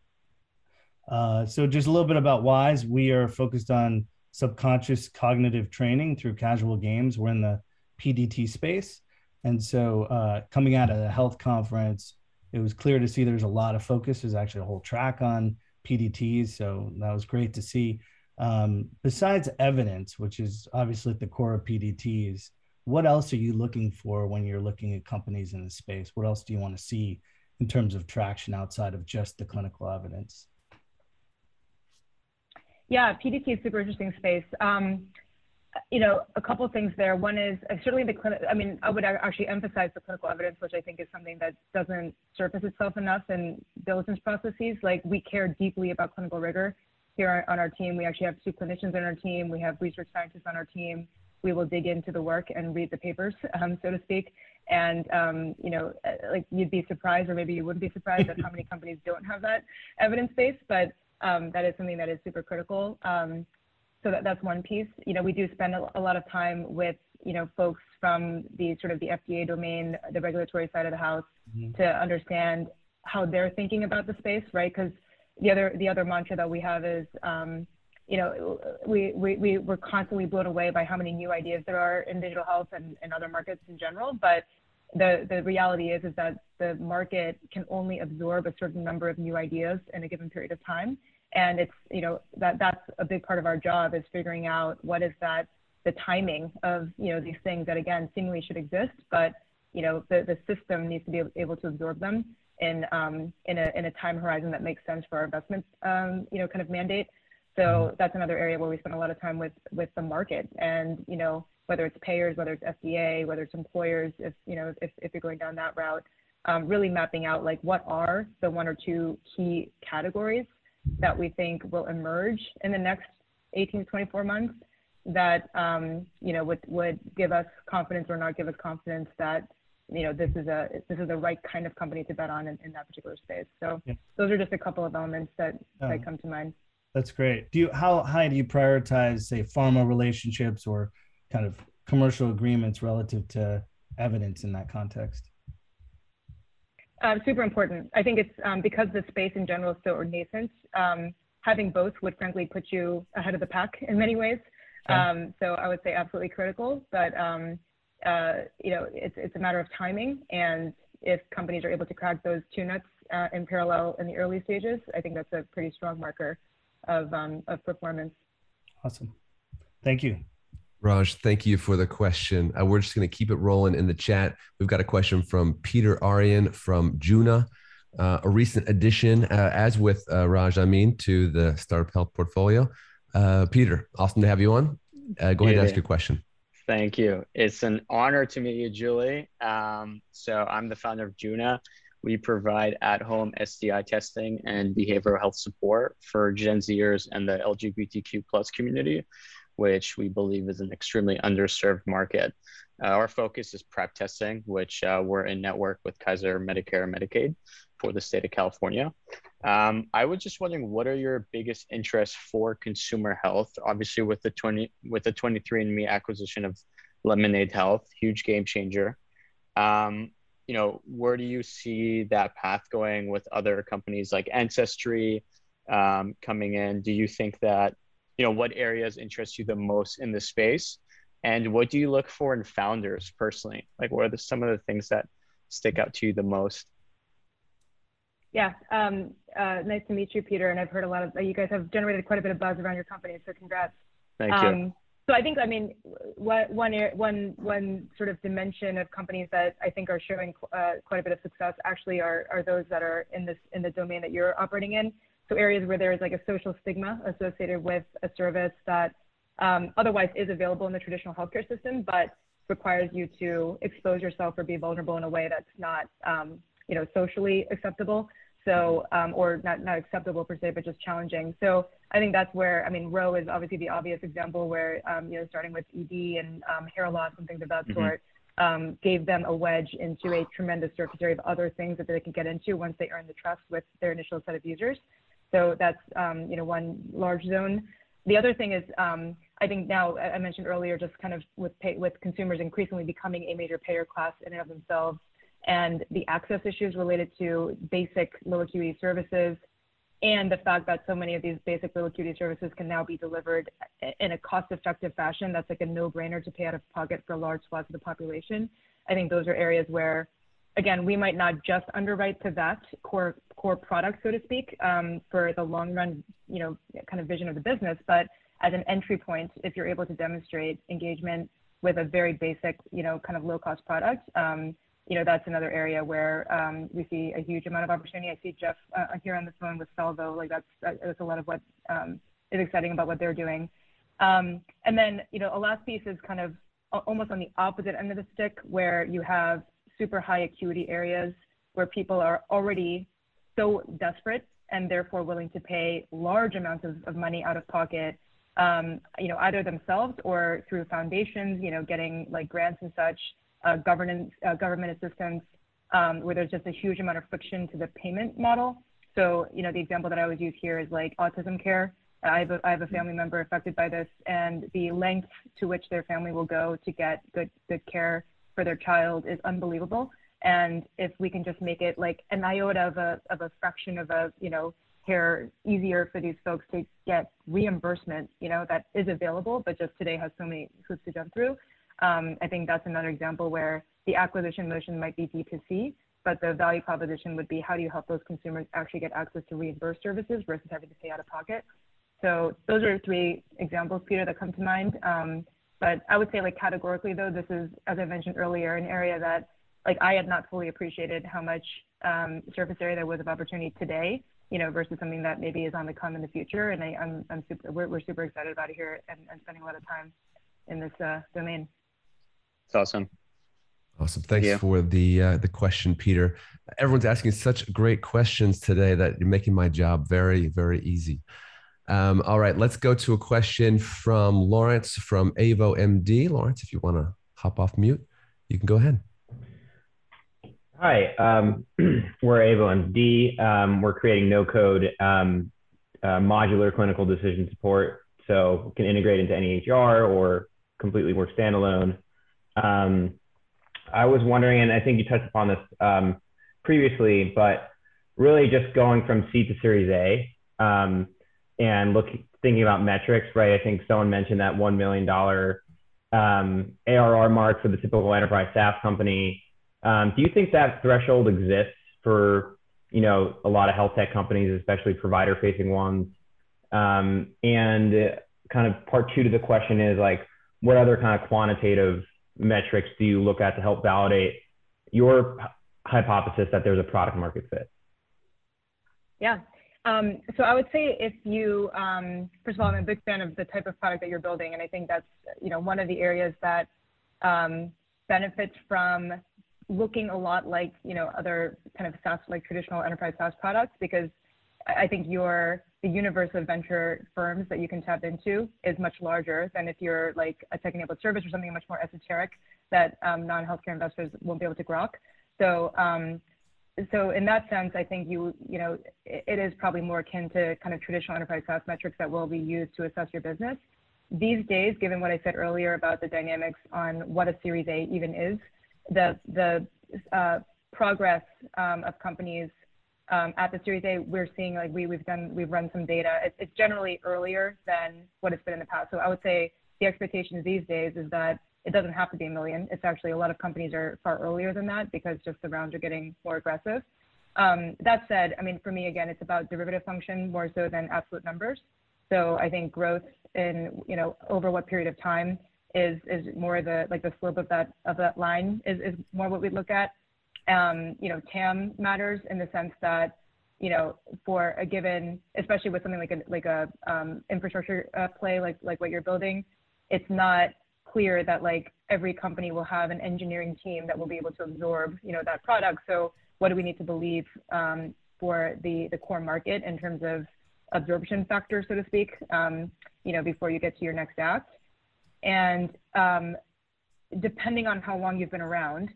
Uh, so, just a little bit about Wise. We are focused on subconscious cognitive training through casual games. We're in the PDT space, and so uh, coming out of the health conference, it was clear to see there's a lot of focus. There's actually a whole track on PDTs, so that was great to see. Um, besides evidence, which is obviously at the core of PDTs, what else are you looking for when you're looking at companies in the space? What else do you want to see in terms of traction outside of just the clinical evidence? Yeah, PDT is super interesting space. Um, you know, a couple things there. One is uh, certainly the clinic. I mean, I would actually emphasize the clinical evidence, which I think is something that doesn't surface itself enough in diligence processes. Like we care deeply about clinical rigor here on our team. We actually have two clinicians on our team. We have research scientists on our team. We will dig into the work and read the papers, um, so to speak. And um, you know, uh, like you'd be surprised, or maybe you wouldn't be surprised at how many [laughs] companies don't have that evidence base. But um, that is something that is super critical. Um, so that, that's one piece. You know, we do spend a, a, lot of time with, you know, folks from the sort of the FDA domain, the regulatory side of the house mm-hmm. to understand how they're thinking about the space, right? Because the other, the other mantra that we have is, um, you know, we, we, we, we're constantly blown away by how many new ideas there are in digital health and, and other markets in general. But the, the reality is, is that the market can only absorb a certain number of new ideas in a given period of time and it's you know that that's a big part of our job is figuring out what is that the timing of you know these things that again seemingly should exist but you know the, the system needs to be able to absorb them in um, in a in a time horizon that makes sense for our investment um, you know kind of mandate so mm-hmm. that's another area where we spend a lot of time with with the market and you know whether it's payers whether it's FDA whether it's employers if you know if, if you're going down that route um, really mapping out like what are the one or two key categories that we think will emerge in the next 18 to 24 months that um, you know would would give us confidence or not give us confidence that you know this is a this is the right kind of company to bet on in, in that particular space. So yeah. those are just a couple of elements that that come to mind. That's great. Do you how high do you prioritize say pharma relationships or kind of commercial agreements relative to evidence in that context? Uh, super important. I think it's um, because the space in general is so nascent. Um, having both would frankly put you ahead of the pack in many ways. Um, so I would say absolutely critical. But um, uh, you know, it's it's a matter of timing, and if companies are able to crack those two nuts uh, in parallel in the early stages, I think that's a pretty strong marker of um, of performance. Awesome. Thank you. Raj, thank you for the question. Uh, we're just going to keep it rolling in the chat. We've got a question from Peter Arian from Juna, uh, a recent addition, uh, as with uh, Raj, I mean, to the Startup Health portfolio. Uh, Peter, awesome to have you on. Uh, go ahead and ask your question. Thank you. It's an honor to meet you, Julie. Um, so I'm the founder of Juna. We provide at-home STI testing and behavioral health support for Gen Zers and the LGBTQ plus community which we believe is an extremely underserved market. Uh, our focus is PrEP testing, which uh, we're in network with Kaiser Medicare and Medicaid for the state of California. Um, I was just wondering, what are your biggest interests for consumer health? Obviously, with the 20 with the 23andMe acquisition of Lemonaid Health, huge game changer. Um, you know, where do you see that path going with other companies like Ancestry um, coming in? Do you think that you know what areas interest you the most in the space? And what do you look for in founders personally? Like what are the, some of the things that stick out to you the most? Yeah um, uh, nice to meet you peter and i've heard a lot of you guys have generated quite a bit of buzz around your company so congrats. Thank you. Um, so I think, I mean, what, one, one, one sort of dimension of companies that I think are showing uh, quite a bit of success actually are, are those that are in this in the domain that you're operating in. So areas where there is like a social stigma associated with a service that um, otherwise is available in the traditional healthcare system, but requires you to expose yourself or be vulnerable in a way that's not, um, you know, socially acceptable. So, um, or not, not acceptable per se, but just challenging. So I think that's where, I mean, Ro is obviously the obvious example where, um, you know, starting with ED and um, hair loss and things of that mm-hmm. sort, um, gave them a wedge into a tremendous surface area of other things that they can get into once they earn the trust with their initial set of users. So that's um, you know one large zone. The other thing is um, I think now I mentioned earlier just kind of with pay, with consumers increasingly becoming a major payer class in and of themselves, and the access issues related to basic low acuity services, and the fact that so many of these basic low acuity services can now be delivered in a cost effective fashion that's like a no brainer to pay out of pocket for large swaths of the population. I think those are areas where, again, we might not just underwrite to that core core product, so to speak, um, for the long run, you know, kind of vision of the business, but as an entry point, if you're able to demonstrate engagement with a very basic, you know, kind of low cost product, um, you know, that's another area where um, we see a huge amount of opportunity. I see Jeff uh, here on the phone with Salvo. Like that's that's a lot of what um, is exciting about what they're doing. Um, and then, you know, a last piece is kind of almost on the opposite end of the stick, where you have super high acuity areas where people are already so desperate and therefore willing to pay large amounts of, of money out of pocket um, you know, either themselves or through foundations, you know, getting like grants and such uh, governance, uh, government assistance, um, where there's just a huge amount of friction to the payment model. So, you know, the example that I always use here is like autism care. I have, a, I have a family member affected by this, and the length to which their family will go to get good good care for their child is unbelievable. And if we can just make it like an iota of a of a fraction of a you know hair easier for these folks to get reimbursement, you know, that is available, but just today has so many hoops to jump through. Um, I think that's another example where the acquisition motion might be D2C, but the value proposition would be how do you help those consumers actually get access to reimbursed services versus having to pay out of pocket. So those are three examples, Peter, that come to mind. Um, but I would say like categorically though, this is, as I mentioned earlier, an area that like I had not fully appreciated how much um, surface area there was of opportunity today, you know, versus something that maybe is on the come in the future. And I, am I'm, I'm super, we're, we're super excited about it here and, and spending a lot of time in this uh, domain. It's awesome. Awesome. Thanks Thank for the uh, the question, Peter. Everyone's asking such great questions today that you're making my job very, very easy. Um, all right, let's go to a question from Lawrence from Avo MD. Lawrence, if you want to hop off mute, you can go ahead. Hi, um, [clears throat] we're Avo MD. Um, we're creating no code um, uh, modular clinical decision support so can integrate into any EHR or completely work standalone. Um, I was wondering, and I think you touched upon this um, previously, but really just going from seed to Series A um, and look thinking about metrics, right? I think someone mentioned that one million dollar um, ARR mark for the typical enterprise SaaS company. Um, do you think that threshold exists for you know a lot of health tech companies, especially provider facing ones? Um, and kind of part two to the question is like, what other kind of quantitative metrics do you look at to help validate your hypothesis that there's a product market fit? Yeah. Um, so I would say if you, um, first of all, I'm a big fan of the type of product that you're building, and I think that's you know one of the areas that um, benefits from looking a lot like you know other kind of SaaS like traditional enterprise SaaS products because I think your the universe of venture firms that you can tap into is much larger than if you're like a tech-enabled service or something much more esoteric that um, non-healthcare investors won't be able to grok. So, um, so in that sense, I think you you know it, is probably more akin to kind of traditional enterprise SaaS metrics that will be used to assess your business. These days, given what I said earlier about the dynamics on what a Series A even is, the the uh, progress um, of companies um, at the Series A, we're seeing like we, we've done, we've run some data. It's, it's generally earlier than what it's been in the past. So I would say the expectations these days is that it doesn't have to be a million. It's actually a lot of companies are far earlier than that because just the rounds are getting more aggressive. Um, that said, I mean, for me, again, it's about derivative function more so than absolute numbers. So I think growth in, you know, over what period of time is, is more the, like the slope of that, of that line is, is more what we look at um, you know, TAM matters in the sense that, you know, for a given, especially with something like a like a um, infrastructure uh, play like like what you're building, it's not clear that like every company will have an engineering team that will be able to absorb, you know, that product. So what do we need to believe um, for the the core market in terms of absorption factor, so to speak, um, you know, before you get to your next act? And um, depending on how long you've been around,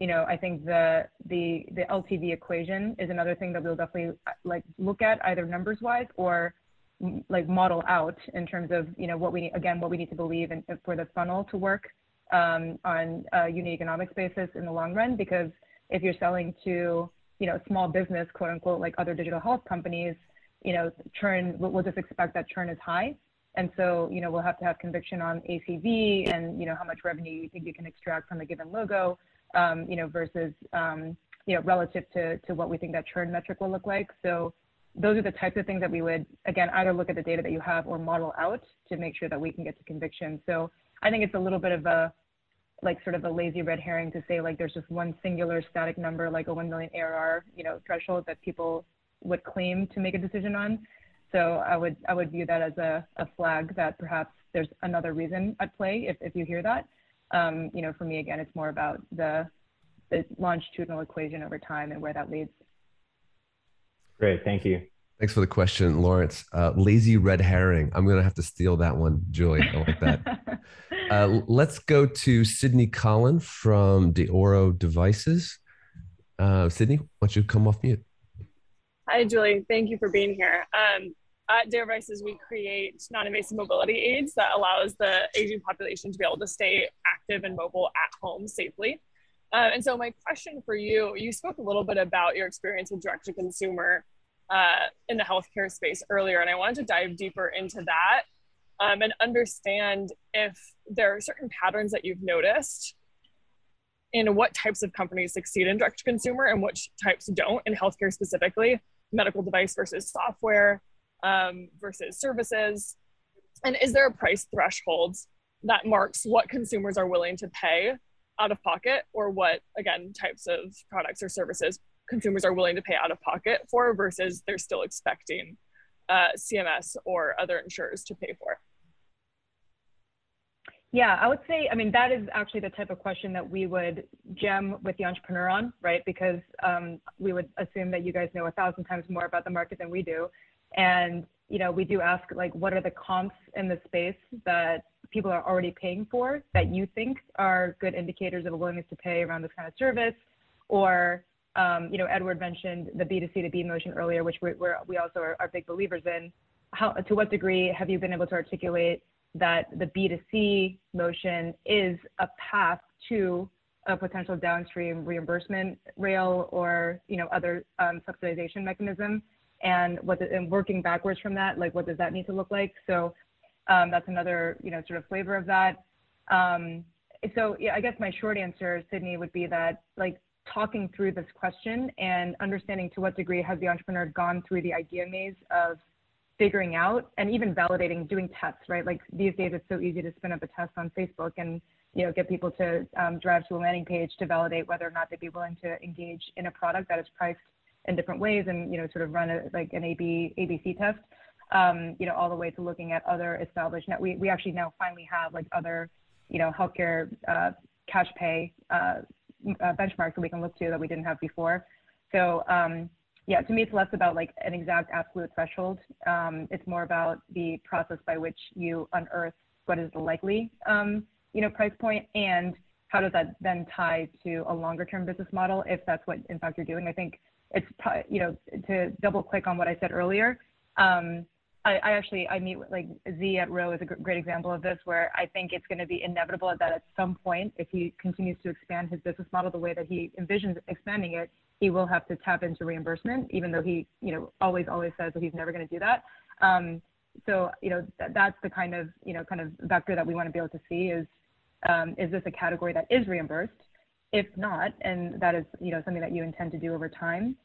you know, I think the the the LTV equation is another thing that we'll definitely uh, like look at either numbers wise or mm, like model out in terms of you know what we again what we need to believe and uh, for the funnel to work um, on a unit economics basis in the long run. Because if you're selling to you know small business quote unquote like other digital health companies you know churn we'll just expect that churn is high. And so you know we'll have to have conviction on ACV and you know how much revenue you think you can extract from a given logo you know, versus, um, you know, relative to, to what we think that churn metric will look like. So those are the types of things that we would, again, either look at the data that you have or model out to make sure that we can get to conviction. So I think it's a little bit of a, like sort of a lazy red herring to say like there's just one singular static number, like a 1 million ARR, you know, threshold that people would claim to make a decision on. So I would, I would view that as a, flag that perhaps there's another reason at play if you hear that um, you know, for me, again, it's more about the, the longitudinal equation over time and where that leads. Great, thank you. Thanks for the question, Lawrence. Uh, lazy red herring. I'm going to have to steal that one, Julie. I like that. [laughs] uh, let's go to Sydney Collin from Deoro Devices. Uh, Sydney, why don't you come off mute? Hi, Julie. Thank you for being here. Um, at Deoro Devices, we create non-invasive mobility aids that allows the aging population to be able to stay active and mobile at home safely. Uh, and so my question for you, you spoke a little bit about your experience with direct to consumer uh, in the healthcare space earlier, and I wanted to dive deeper into that um, and understand if there are certain patterns that you've noticed in what types of companies succeed in direct to consumer and which types don't in healthcare specifically, medical device versus software, um, versus services? And is there a price threshold that marks what consumers are willing to pay out of pocket or what, again, types of products or services consumers are willing to pay out of pocket for versus they're still expecting uh, CMS or other insurers to pay for? Yeah, I would say, I mean, that is actually the type of question that we would gem with the entrepreneur on, right? Because um, we would assume that you guys know a thousand times more about the market than we do. And, you know, we do ask like, what are the comps in the space that people are already paying for that you think are good indicators of a willingness to pay around this kind of service? Or, um, you know, Edward mentioned the B2C to B motion earlier, which we're we also are, are big believers in. How, to what degree have you been able to articulate that the B2C motion is a path to a potential downstream reimbursement rail or you know other um, subsidization mechanism and what the, and working backwards from that, like what does that need to look like? So um, that's another you know sort of flavor of that. Um, so yeah, I guess my short answer, Sydney, would be that like talking through this question and understanding to what degree has the entrepreneur gone through the idea maze of figuring out and even validating doing tests right like these days it's so easy to spin up a test on facebook and you know get people to um, drive to a landing page to validate whether or not they'd be willing to engage in a product that is priced in different ways and, you know, sort of run a, like an AB, ABC test, um, you know, all the way to looking at other established net. We, we actually now finally have like other, you know, healthcare uh, cash pay uh, uh, benchmarks that we can look to that we didn't have before. So um, yeah, to me, it's less about like an exact absolute threshold. Um, it's more about the process by which you unearth what is the likely, um, you know, price point and how does that then tie to a longer term business model if that's what in fact you're doing. I think it's you know to double click on what I said earlier. Um, I, I, actually I meet with like Z at Ro is a great example of this, where I think it's going to be inevitable that at some point, if he continues to expand his business model the way that he envisions expanding it, he will have to tap into reimbursement, even though he you know always always says that he's never going to do that. Um, so you know th- that's the kind of you know kind of vector that we want to be able to see is um, is this a category that is reimbursed? If not, and that is you know something that you intend to do over time,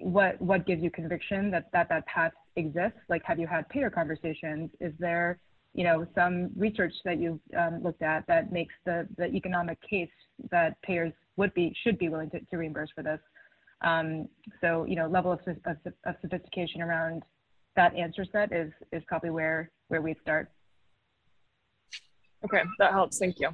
what what gives you conviction that that that path exists? Like, have you had payer conversations? Is there you know some research that you've um, looked at that makes the the economic case that payers would be should be willing to, to reimburse for this? Um, so you know level of, of, of sophistication around that answer set is is probably where where we start. Okay, that helps. Thank you.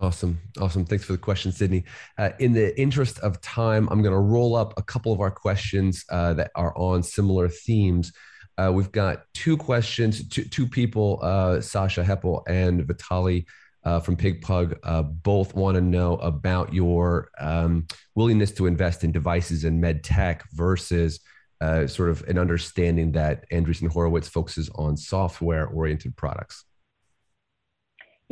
Awesome. Awesome. Thanks for the question, Sydney. Uh, in the interest of time, I'm going to roll up a couple of our questions uh, that are on similar themes. Uh, we've got two questions, two, two people, uh, Sasha Heppel and Vitali uh, from PigPug uh, both want to know about your um, willingness to invest in devices and med tech versus sort of an understanding that Andreessen Horowitz focuses on software oriented products.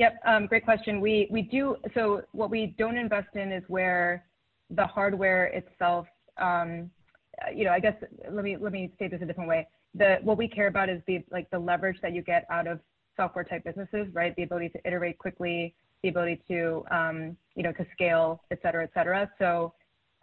Yep, um, great question. We, we do, so what we don't invest in is where the hardware itself, um, you know, I guess, let me, let me say this a different way. The, what we care about is the, like the leverage that you get out of software type businesses, right? The ability to iterate quickly, the ability to, um, you know, to scale, et cetera, et cetera. So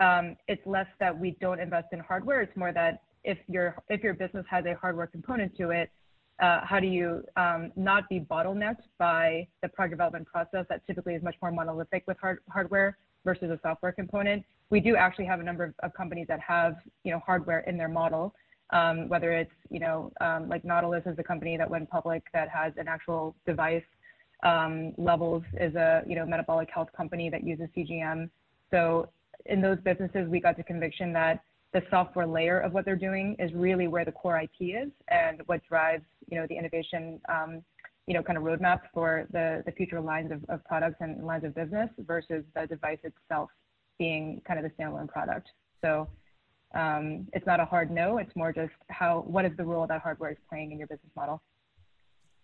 um, it's less that we don't invest in hardware. It's more that if your if your business has a hardware component to it, uh, how do you um, not be bottlenecked by the product development process that typically is much more monolithic with hard, hardware versus a software component? We do actually have a number of, of companies that have you know hardware in their model, um, whether it's you know um, like Nautilus is a company that went public that has an actual device. Um, Levels is a you know metabolic health company that uses CGM. So in those businesses, we got the conviction that the software layer of what they're doing is really where the core IP is and what drives you know the innovation um, you know kind of roadmap for the the future lines of, of products and lines of business versus the device itself being kind of the standalone product. So um, it's not a hard no. It's more just how what is the role that hardware is playing in your business model.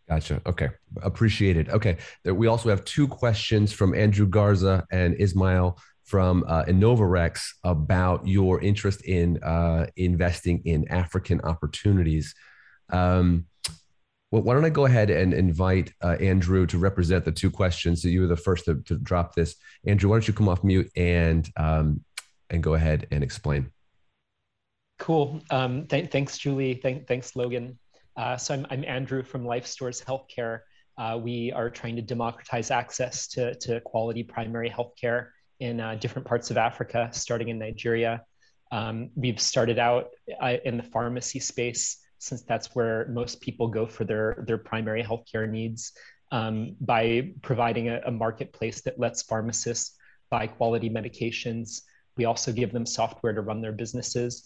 Gotcha. Okay. Appreciate it. Okay. We also have two questions from Andrew Garza and Ismail from uh, Innovarex about your interest in uh, investing in African opportunities. Um, well, why don't I go ahead and invite uh, Andrew to represent the two questions? So you were the first to, to drop this. Andrew, why don't you come off mute and um, and go ahead and explain? Cool. Um, th- thanks, Julie. Th- thanks, Logan. Uh, so I'm, I'm Andrew from LifeStores Healthcare. Uh, we are trying to democratize access to, to quality primary healthcare in uh, different parts of Africa, starting in Nigeria. Um, we've started out uh, in the pharmacy space since that's where most people go for their, their primary healthcare needs um, by providing a, a, marketplace that lets pharmacists buy quality medications. We also give them software to run their businesses.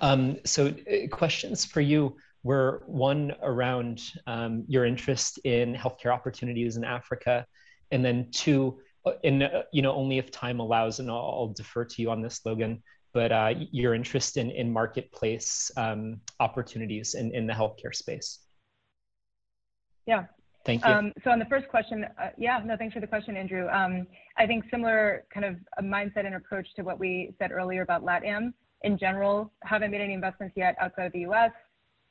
Um, so uh, questions for you were one around um, your interest in healthcare opportunities in Africa, and then two, and uh, you know only if time allows and i'll, I'll defer to you on this logan but uh, your interest in, in marketplace um, opportunities in, in the healthcare space. Yeah. Thank you. Um, so on the first question uh, yeah no thanks for the question andrew. Um, i think similar kind of a mindset and approach to what we said earlier about latam in general. Haven't made any investments yet outside of the us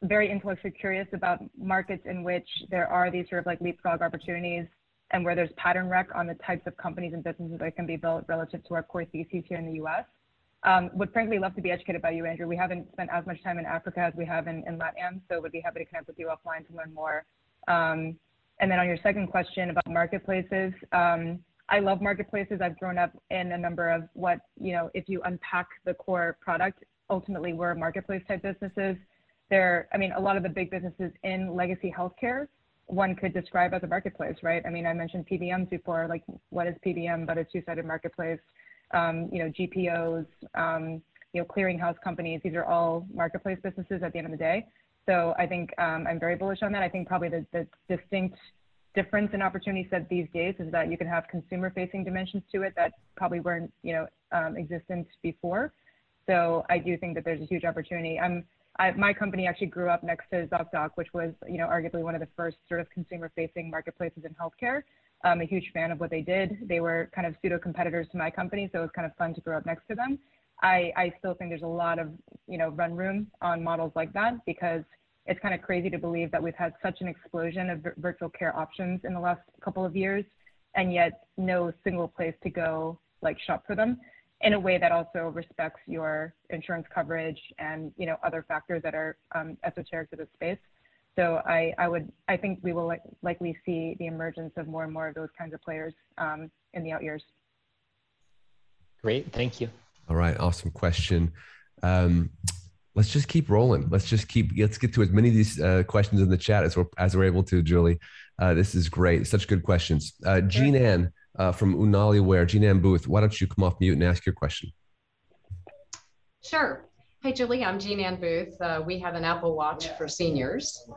very intellectually curious about markets in which there are these sort of like leapfrog opportunities and where there's pattern rec on the types of companies and businesses that can be built relative to our core theses here in the US. Um, would frankly love to be educated by you, Andrew. We haven't spent as much time in Africa as we have in, in LATAM, so would be happy to connect with you offline to learn more. Um, and then on your second question about marketplaces, um, I love marketplaces. I've grown up in a number of what, you know, if you unpack the core product, ultimately we're marketplace type businesses. There, I mean, a lot of the big businesses in legacy healthcare one could describe as a marketplace, right? I mean, I mentioned PBMs before, like what is PBM but a two-sided marketplace? Um, you know, GPOs, um, you know, clearinghouse companies, these are all marketplace businesses at the end of the day. So I think um, I'm very bullish on that. I think probably the, the distinct difference in opportunity set these days is that you can have consumer facing dimensions to it that probably weren't, you know, um, existent before. So I do think that there's a huge opportunity. I'm I, my company actually grew up next to ZocDoc, which was, you know, arguably one of the first sort of consumer-facing marketplaces in healthcare. I'm a huge fan of what they did. They were kind of pseudo competitors to my company, so it was kind of fun to grow up next to them. I, I still think there's a lot of, you know, run room on models like that because it's kind of crazy to believe that we've had such an explosion of virtual care options in the last couple of years, and yet no single place to go like shop for them in a way that also respects your insurance coverage and you know other factors that are um, esoteric to the space. So I, I would I think we will li- likely see the emergence of more and more of those kinds of players um, in the out years. Great, thank you. All right, awesome question. Um, let's just keep rolling. Let's just keep. Let's get to as many of these uh, questions in the chat as we're as we're able to. Julie, uh, this is great. Such good questions. Uh, Jean Anne uh, from UnaliWear, Jean Booth. Why don't you come off mute and ask your question? Sure. Hey, Julie, I'm Jean Anne Booth. Uh, we have an Apple Watch for seniors.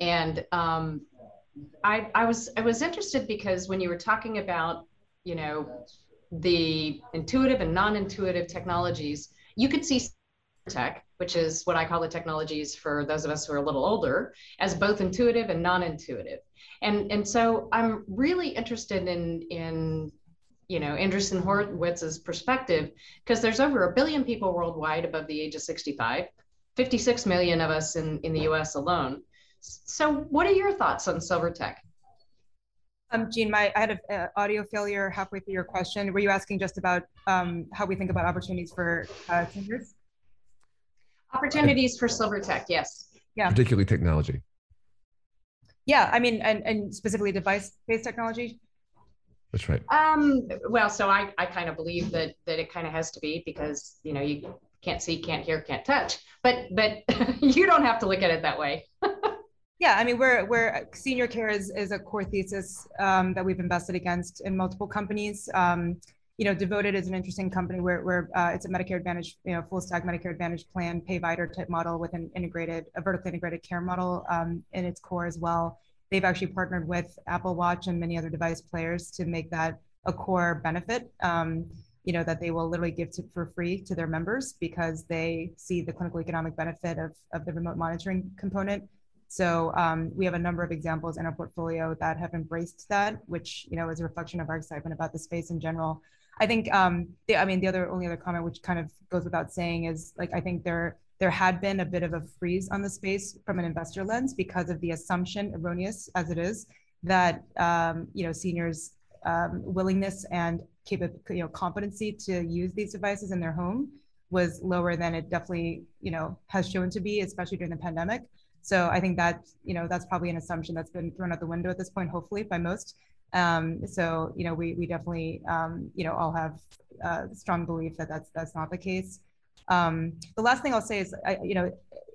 And um, I, I was I was interested because when you were talking about you know the intuitive and non-intuitive technologies, you could see tech, which is what I call the technologies for those of us who are a little older, as both intuitive and non-intuitive. And and so I'm really interested in in you know Andreessen Horowitz's perspective because there's over a billion people worldwide above the age of 65, 56 million of us in in the U.S. alone. So, what are your thoughts on silver tech? Um, Jean, my, I had an audio failure halfway through your question. Were you asking just about um, how we think about opportunities for uh, seniors? Opportunities for silver tech, yes. Yeah. Particularly technology. Yeah, I mean, and, and specifically device-based technology. That's right. Um, well, so I, I kind of believe that that it kind of has to be because you know you can't see, can't hear, can't touch. But but [laughs] you don't have to look at it that way. [laughs] Yeah, I mean, we're we're senior care is, is a core thesis um, that we've invested against in multiple companies. Um, you know, Devoted is an interesting company where, where uh, it's a Medicare Advantage, you know, full stack Medicare Advantage plan, Payvider type model with an integrated, a vertically integrated care model um, in its core as well. They've actually partnered with Apple Watch and many other device players to make that a core benefit. Um, you know that they will literally give to, for free to their members because they see the clinical economic benefit of, of the remote monitoring component so um, we have a number of examples in our portfolio that have embraced that, which you know is a reflection of our excitement about the space in general. I think um, the, I mean the other only other comment, which kind of goes without saying, is like I think there there had been a bit of a freeze on the space from an investor lens because of the assumption, erroneous as it is, that um, you know seniors' um, willingness and capable you know competency to use these devices in their home was lower than it definitely you know has shown to be, especially during the pandemic. So I think that you know that's probably an assumption that's been thrown out the window at this point, hopefully by most. Um, so you know we we definitely um, you know all have uh, strong belief that that's that's not the case. Um, the last thing I'll say is I, you know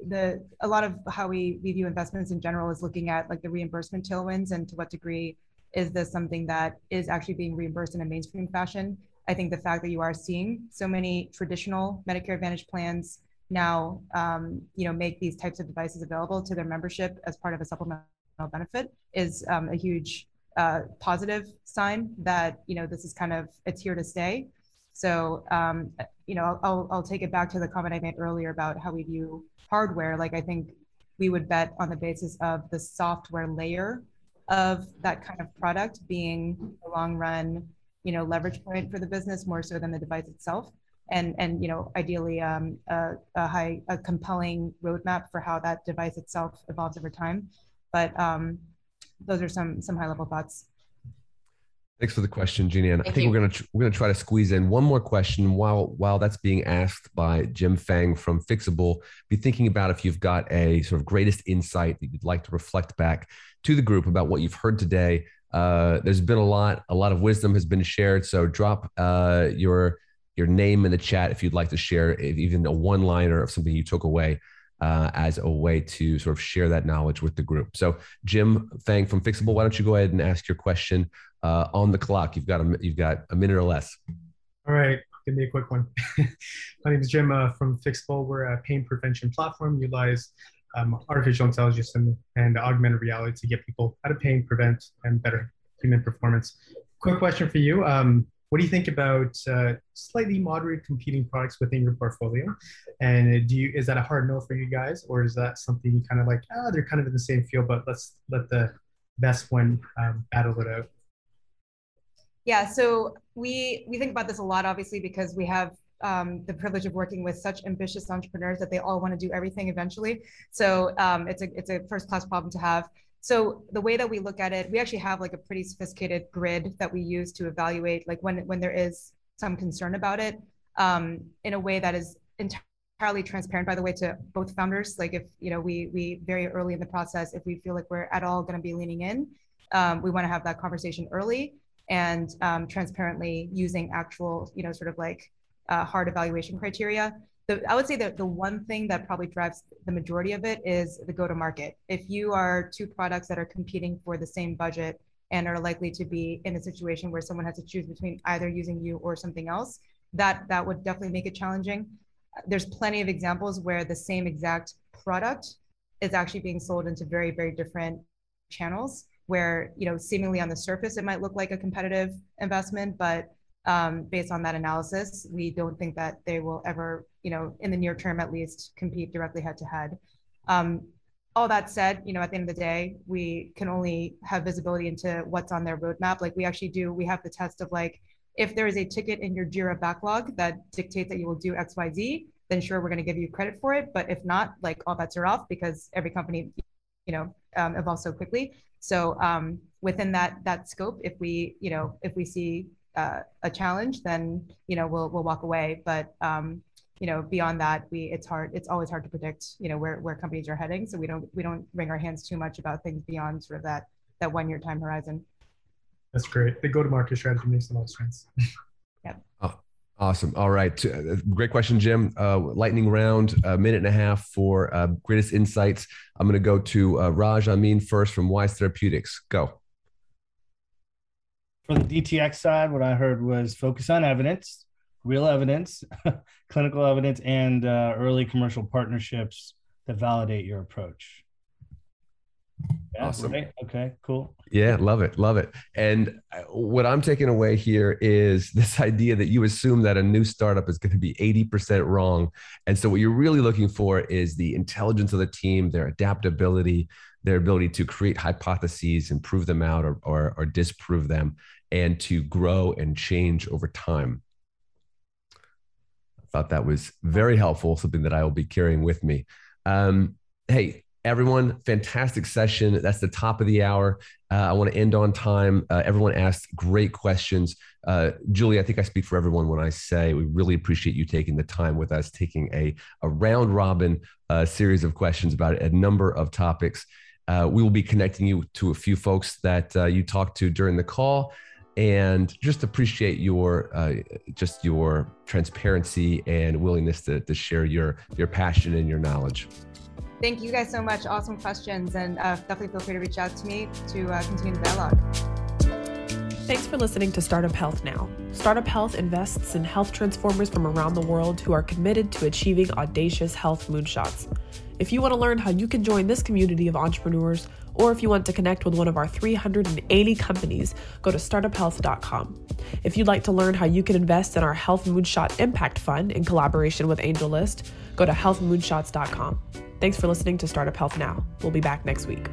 the a lot of how we, we view investments in general is looking at like the reimbursement tailwinds and to what degree is this something that is actually being reimbursed in a mainstream fashion. I think the fact that you are seeing so many traditional Medicare Advantage plans now um, you know make these types of devices available to their membership as part of a supplemental benefit is um, a huge uh, positive sign that you know this is kind of it's here to stay. So um, you know I'll, I'll take it back to the comment i made earlier about how we view hardware. Like i think we would bet on the basis of the software layer of that kind of product being a long run you know leverage point for the business more so than the device itself. And and you know ideally um, a, a, high a compelling roadmap for how that device itself evolves over time. But um, those are some some high level thoughts Thanks for the question, Jeannie. And I think you. we're gonna we're gonna try to squeeze in one more question while while that's being asked by Jim Fang from Fixable. Be thinking about if you've got a sort of greatest insight that you'd like to reflect back to the group about what you've heard today. Uh, there's been a lot a lot of wisdom has been shared. So drop uh, your your name in the chat if you'd like to share even a one liner of something you took away uh, as a way to sort of share that knowledge with the group. So, Jim Fang from Fixable, why don't you go ahead and ask your question uh, on the clock? You've got a you've got a minute or less. All right, give me a quick one. [laughs] My name is Jim uh, from Fixable. We're a pain prevention platform. Utilize um, artificial intelligence and, and augmented reality to get people out of pain, prevent, and better human performance. Quick question for you. Um, what do you think about uh, slightly moderate competing products within your portfolio? And do you is that a hard no for you guys, or is that something you kind of like? Ah, oh, they're kind of in the same field, but let's let the best one um, battle it out. Yeah, so we we think about this a lot, obviously, because we have um, the privilege of working with such ambitious entrepreneurs that they all want to do everything eventually. So um, it's a it's a first class problem to have. So the way that we look at it, we actually have like a pretty sophisticated grid that we use to evaluate like when when there is some concern about it um, in a way that is entirely transparent by the way to both founders. Like if you know we we very early in the process if we feel like we're at all going to be leaning in um, we want to have that conversation early and um, transparently using actual you know sort of like uh, hard evaluation criteria the, I would say that the one thing that probably drives the majority of it is the go to market. If you are two products that are competing for the same budget and are likely to be in a situation where someone has to choose between either using you or something else, that that would definitely make it challenging. There's plenty of examples where the same exact product is actually being sold into very very different channels where you know seemingly on the surface it might look like a competitive investment, but um, based on that analysis, we don't think that they will ever, you know, in the near term at least, compete directly head to head. Um, all that said, you know, at the end of the day, we can only have visibility into what's on their roadmap. Like we actually do, we have the test of like, if there is a ticket in your Jira backlog that dictates that you will do X, Y, Z, then sure, we're going to give you credit for it. But if not, like all bets are off because every company, you know, um, evolves so quickly. So um, within that that scope, if we, you know, if we see uh, a challenge, then you know we'll we'll walk away. But um, you know beyond that we it's hard it's always hard to predict you know where, where companies are heading. So we don't we don't wring our hands too much about things beyond sort of that that one year time horizon. That's great. The go-to-market strategy makes a lot of sense. [laughs] Yeah oh, awesome. All right. Uh, great question jim. Uh, lightning round a minute and a half for uh, greatest insights. I'm going to go to uh, raj amin first from wise therapeutics. Go for the dtx side what i heard was focus on evidence real evidence, [laughs] clinical evidence, and uh, early commercial partnerships that validate your approach. Yeah, awesome. Right? Okay, cool. Yeah, love it. Love it. And uh, what I'm taking away here is [laughs] this idea that you assume that a new startup is going to be 80% wrong. And so what you're really looking for is the intelligence of the team, their adaptability, their ability to create hypotheses and prove them out or, or, or disprove them, and to grow and change over time I thought that was very helpful, something that I will be carrying with me. Um, hey, everyone, fantastic session. That's the top of the hour. Uh, I want to end on time. Uh, everyone asked great questions. Uh, Julie, I think I speak for everyone when I say we really appreciate you taking the time with us, taking a, a round robin uh, series of questions about a number of topics. Uh, we will be connecting you to a few folks that uh, you talked to during the call and just appreciate your uh, just your transparency and willingness to, to share your your passion and your knowledge thank you guys so much awesome questions and uh, definitely feel free to reach out to me to uh, continue the dialogue Thanks for listening to Startup Health Now. Startup Health invests in health transformers from around the world who are committed to achieving audacious health moonshots. If you want to learn how you can join this community of entrepreneurs, or if you want to connect with one of our 380 companies, go to startuphealth.com. If you'd like to learn how you can invest in our Health Moonshot Impact Fund in collaboration with AngelList, go to healthmoonshots.com. Thanks for listening to Startup Health Now. We'll be back next week.